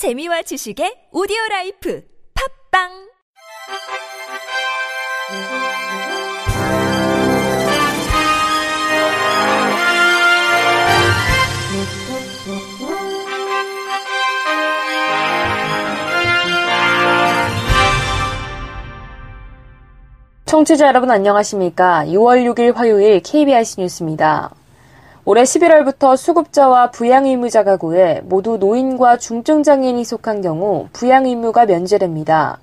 재미와 지식의 오디오 라이프 팝빵 청취자 여러분 안녕하십니까? 6월 6일 화요일 KBIC 뉴스입니다. 올해 11월부터 수급자와 부양 의무자 가구에 모두 노인과 중증장애인이 속한 경우 부양 의무가 면제됩니다.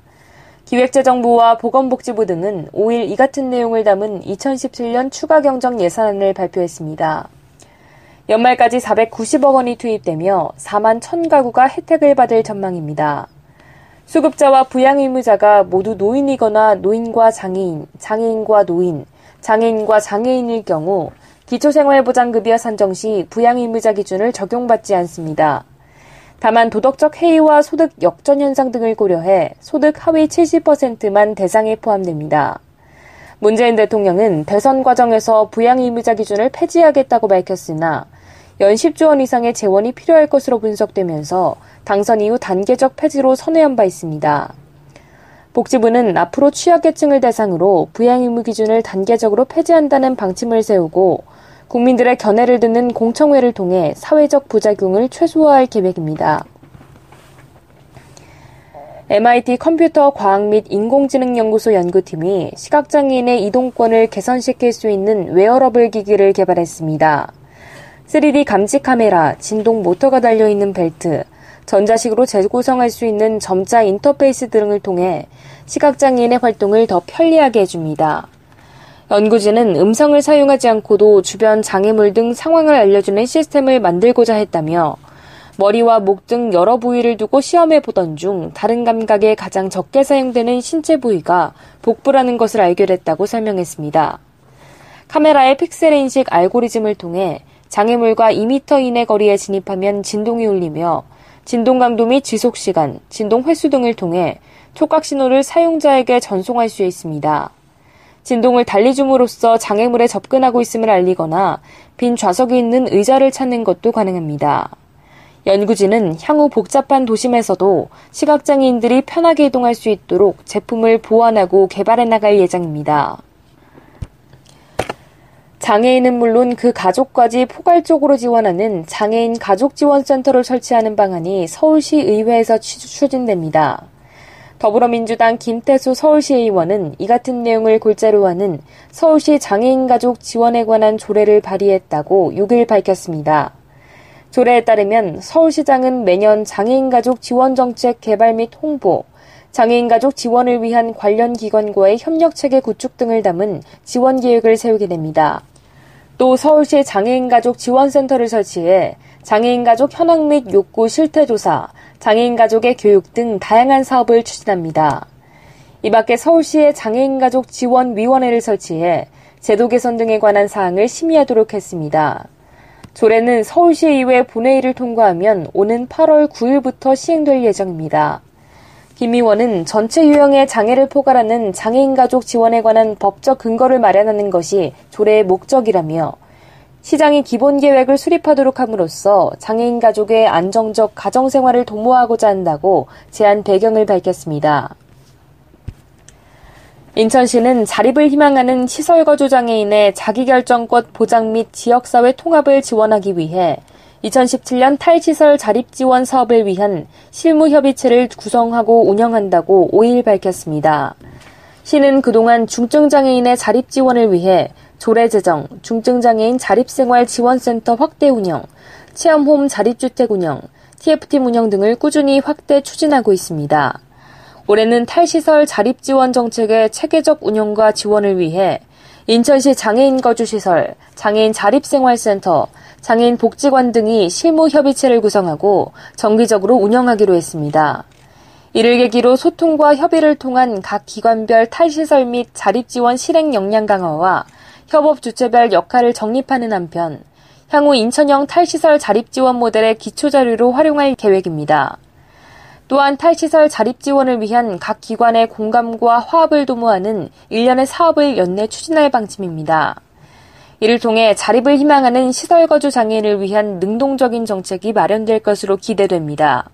기획재정부와 보건복지부 등은 5일 이 같은 내용을 담은 2017년 추가 경정 예산안을 발표했습니다. 연말까지 490억 원이 투입되며 4만 1000가구가 혜택을 받을 전망입니다. 수급자와 부양 의무자가 모두 노인이거나 노인과 장애인, 장애인과 노인, 장애인과 장애인일 경우 기초생활보장급여 산정 시 부양의무자 기준을 적용받지 않습니다. 다만 도덕적 해이와 소득 역전 현상 등을 고려해 소득 하위 70%만 대상에 포함됩니다. 문재인 대통령은 대선 과정에서 부양의무자 기준을 폐지하겠다고 밝혔으나 연 10조 원 이상의 재원이 필요할 것으로 분석되면서 당선 이후 단계적 폐지로 선회한 바 있습니다. 복지부는 앞으로 취약계층을 대상으로 부양 의무 기준을 단계적으로 폐지한다는 방침을 세우고 국민들의 견해를 듣는 공청회를 통해 사회적 부작용을 최소화할 계획입니다. MIT 컴퓨터 과학 및 인공지능 연구소 연구팀이 시각장애인의 이동권을 개선시킬 수 있는 웨어러블 기기를 개발했습니다. 3D 감지 카메라, 진동 모터가 달려있는 벨트, 전자식으로 재구성할 수 있는 점자 인터페이스 등을 통해 시각장애인의 활동을 더 편리하게 해줍니다. 연구진은 음성을 사용하지 않고도 주변 장애물 등 상황을 알려주는 시스템을 만들고자 했다며 머리와 목 등 여러 부위를 두고 시험해 보던 중 다른 감각에 가장 적게 사용되는 신체 부위가 복부라는 것을 알게 됐다고 설명했습니다. 카메라의 픽셀 인식 알고리즘을 통해 장애물과 2m 이내 거리에 진입하면 진동이 울리며 진동 강도 및 지속 시간, 진동 횟수 등을 통해 촉각 신호를 사용자에게 전송할 수 있습니다. 진동을 달리 줌으로써 장애물에 접근하고 있음을 알리거나 빈 좌석이 있는 의자를 찾는 것도 가능합니다. 연구진은 향후 복잡한 도심에서도 시각장애인들이 편하게 이동할 수 있도록 제품을 보완하고 개발해 나갈 예정입니다. 장애인은 물론 그 가족까지 포괄적으로 지원하는 장애인 가족지원센터를 설치하는 방안이 서울시 의회에서 추진됩니다. 더불어민주당 김태수 서울시 의원은 이 같은 내용을 골자로 하는 서울시 장애인 가족 지원에 관한 조례를 발의했다고 6일 밝혔습니다. 조례에 따르면 서울시장은 매년 장애인 가족 지원 정책 개발 및 홍보, 장애인 가족 지원을 위한 관련 기관과의 협력 체계 구축 등을 담은 지원 계획을 세우게 됩니다. 또 서울시 장애인 가족 지원센터를 설치해 장애인 가족 현황 및 욕구 실태 조사, 장애인 가족의 교육 등 다양한 사업을 추진합니다. 이 밖에 서울시의 장애인 가족 지원위원회를 설치해 제도 개선 등에 관한 사항을 심의하도록 했습니다. 조례는 서울시의회 본회의를 통과하면 오는 8월 9일부터 시행될 예정입니다. 김 의원은 전체 유형의 장애를 포괄하는 장애인 가족 지원에 관한 법적 근거를 마련하는 것이 조례의 목적이라며 시장이 기본 계획을 수립하도록 함으로써 장애인 가족의 안정적 가정 생활을 도모하고자 한다고 제안 배경을 밝혔습니다. 인천시는 자립을 희망하는 시설거주 장애인의 자기결정권 보장 및 지역사회 통합을 지원하기 위해 2017년 탈시설 자립 지원 사업을 위한 실무 협의체를 구성하고 운영한다고 5일 밝혔습니다. 시는 그동안 중증장애인의 자립 지원을 위해 조례 제정, 중증장애인 자립생활 지원센터 확대 운영, 체험홈 자립주택 운영, TFT 운영 등을 꾸준히 확대 추진하고 있습니다. 올해는 탈시설 자립 지원 정책의 체계적 운영과 지원을 위해 인천시 장애인 거주시설, 장애인 자립생활센터, 장애인 복지관 등이 실무 협의체를 구성하고 정기적으로 운영하기로 했습니다. 이를 계기로 소통과 협의를 통한 각 기관별 탈시설 및 자립 지원 실행 역량 강화와 협업 주체별 역할을 정립하는 한편 향후 인천형 탈시설 자립 지원 모델의 기초 자료로 활용할 계획입니다. 또한 탈시설 자립 지원을 위한 각 기관의 공감과 화합을 도모하는 일련의 사업을 연내 추진할 방침입니다. 이를 통해 자립을 희망하는 시설거주 장애인을 위한 능동적인 정책이 마련될 것으로 기대됩니다.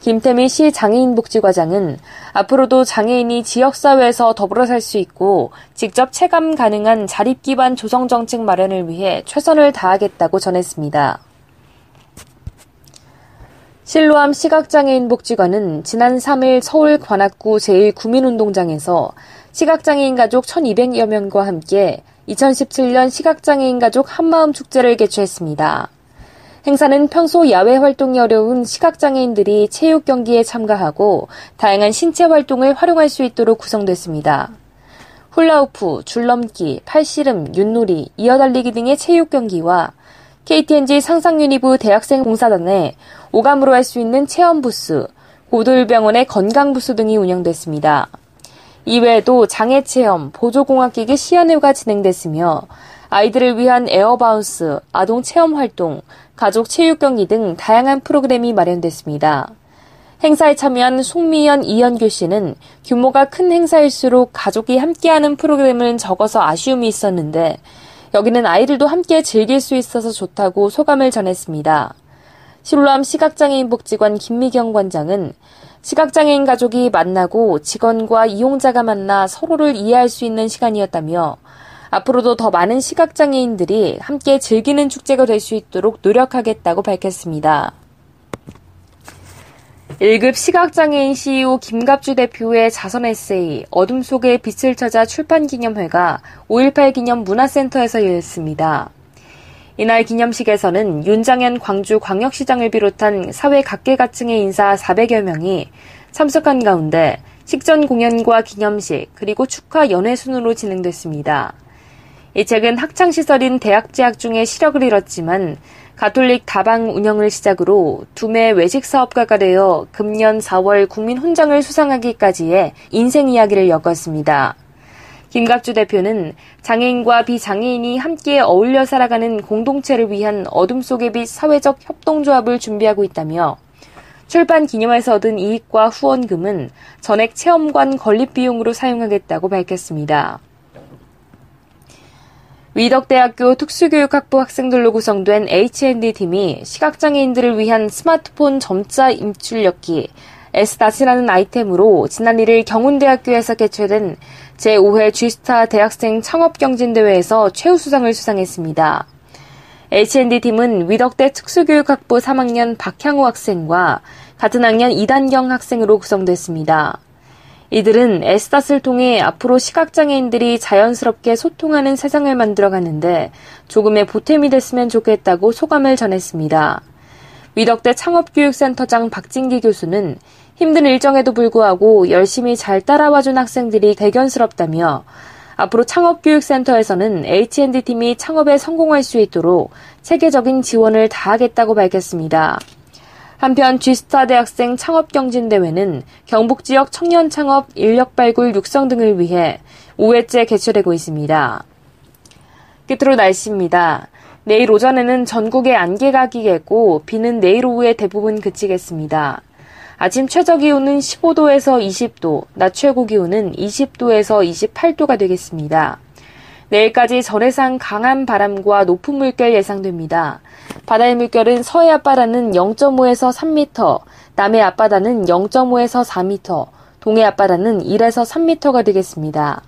김태미 시 장애인복지과장은 앞으로도 장애인이 지역사회에서 더불어 살 수 있고 직접 체감 가능한 자립 기반 조성 정책 마련을 위해 최선을 다하겠다고 전했습니다. 실로암 시각장애인복지관은 지난 3일 서울 관악구 제1구민운동장에서 시각장애인 가족 1200여 명과 함께 2017년 시각장애인 가족 한마음 축제를 개최했습니다. 행사는 평소 야외 활동이 어려운 시각장애인들이 체육 경기에 참가하고 다양한 신체 활동을 활용할 수 있도록 구성됐습니다. 훌라우프, 줄넘기, 팔씨름, 윷놀이, 이어달리기 등의 체육 경기와 KT&G 상상유니브 대학생 봉사단에 오감으로 할 수 있는 체험 부스, 고돌병원의 건강 부스 등이 운영됐습니다. 이외에도 장애 체험, 보조공학기기 시연회가 진행됐으며 아이들을 위한 에어바운스, 아동 체험 활동, 가족 체육 경기 등 다양한 프로그램이 마련됐습니다. 행사에 참여한 송미연, 이현규 씨는 규모가 큰 행사일수록 가족이 함께하는 프로그램은 적어서 아쉬움이 있었는데 여기는 아이들도 함께 즐길 수 있어서 좋다고 소감을 전했습니다. 실로암 시각장애인 복지관 김미경 관장은 시각장애인 가족이 만나고 직원과 이용자가 만나 서로를 이해할 수 있는 시간이었다며 앞으로도 더 많은 시각장애인들이 함께 즐기는 축제가 될 수 있도록 노력하겠다고 밝혔습니다. 1급 시각장애인 CEO 김갑주 대표의 자선 에세이 어둠 속의 빛을 찾아 출판 기념회가 5.18 기념 문화센터에서 열렸습니다. 이날 기념식에서는 윤장현 광주 광역시장을 비롯한 사회 각계각층의 인사 400여 명이 참석한 가운데 식전 공연과 기념식 그리고 축하 연회 순으로 진행됐습니다. 이 책은 학창시설인 대학 재학 중에 시력을 잃었지만 가톨릭 다방 운영을 시작으로 두매 외식 사업가가 되어 금년 4월 국민 훈장을 수상하기까지의 인생 이야기를 엮었습니다. 김갑주 대표는 장애인과 비장애인이 함께 어울려 살아가는 공동체를 위한 어둠 속의 빛 사회적 협동조합을 준비하고 있다며 출판 기념에서 얻은 이익과 후원금은 전액 체험관 건립 비용으로 사용하겠다고 밝혔습니다. 위덕대학교 특수교육학부 학생들로 구성된 H&D 팀이 시각장애인들을 위한 스마트폰 점자 인출력기 S다시라는 아이템으로 지난 1일 경운대학교에서 개최된 제5회 G스타 대학생 창업경진대회에서 최우수상을 수상했습니다. H&D 팀은 위덕대 특수교육학부 3학년 박향호 학생과 같은 학년 이단경 학생으로 구성됐습니다. 이들은 에스닷을 통해 앞으로 시각장애인들이 자연스럽게 소통하는 세상을 만들어가는데 조금의 보탬이 됐으면 좋겠다고 소감을 전했습니다. 위덕대 창업교육센터장 박진기 교수는 힘든 일정에도 불구하고 열심히 잘 따라와준 학생들이 대견스럽다며 앞으로 창업교육센터에서는 H&D 팀이 창업에 성공할 수 있도록 체계적인 지원을 다하겠다고 밝혔습니다. 한편 G스타 대학생 창업경진대회는 경북 지역 청년 창업 인력 발굴 육성 등을 위해 5회째 개최되고 있습니다. 끝으로 날씨입니다. 내일 오전에는 전국에 안개가 끼겠고 비는 내일 오후에 대부분 그치겠습니다. 아침 최저 기온은 15도에서 20도, 낮 최고 기온은 20도에서 28도가 되겠습니다. 내일까지 전해상 강한 바람과 높은 물결 예상됩니다. 바다의 물결은 서해 앞바다는 0.5에서 3m, 남해 앞바다는 0.5에서 4m, 동해 앞바다는 1에서 3m가 되겠습니다.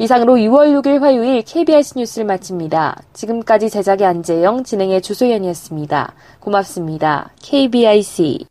이상으로 6월 6일 화요일 KBS 뉴스를 마칩니다. 지금까지 제작의 안재영, 진행의 주소연이었습니다. 고맙습니다. KBIC.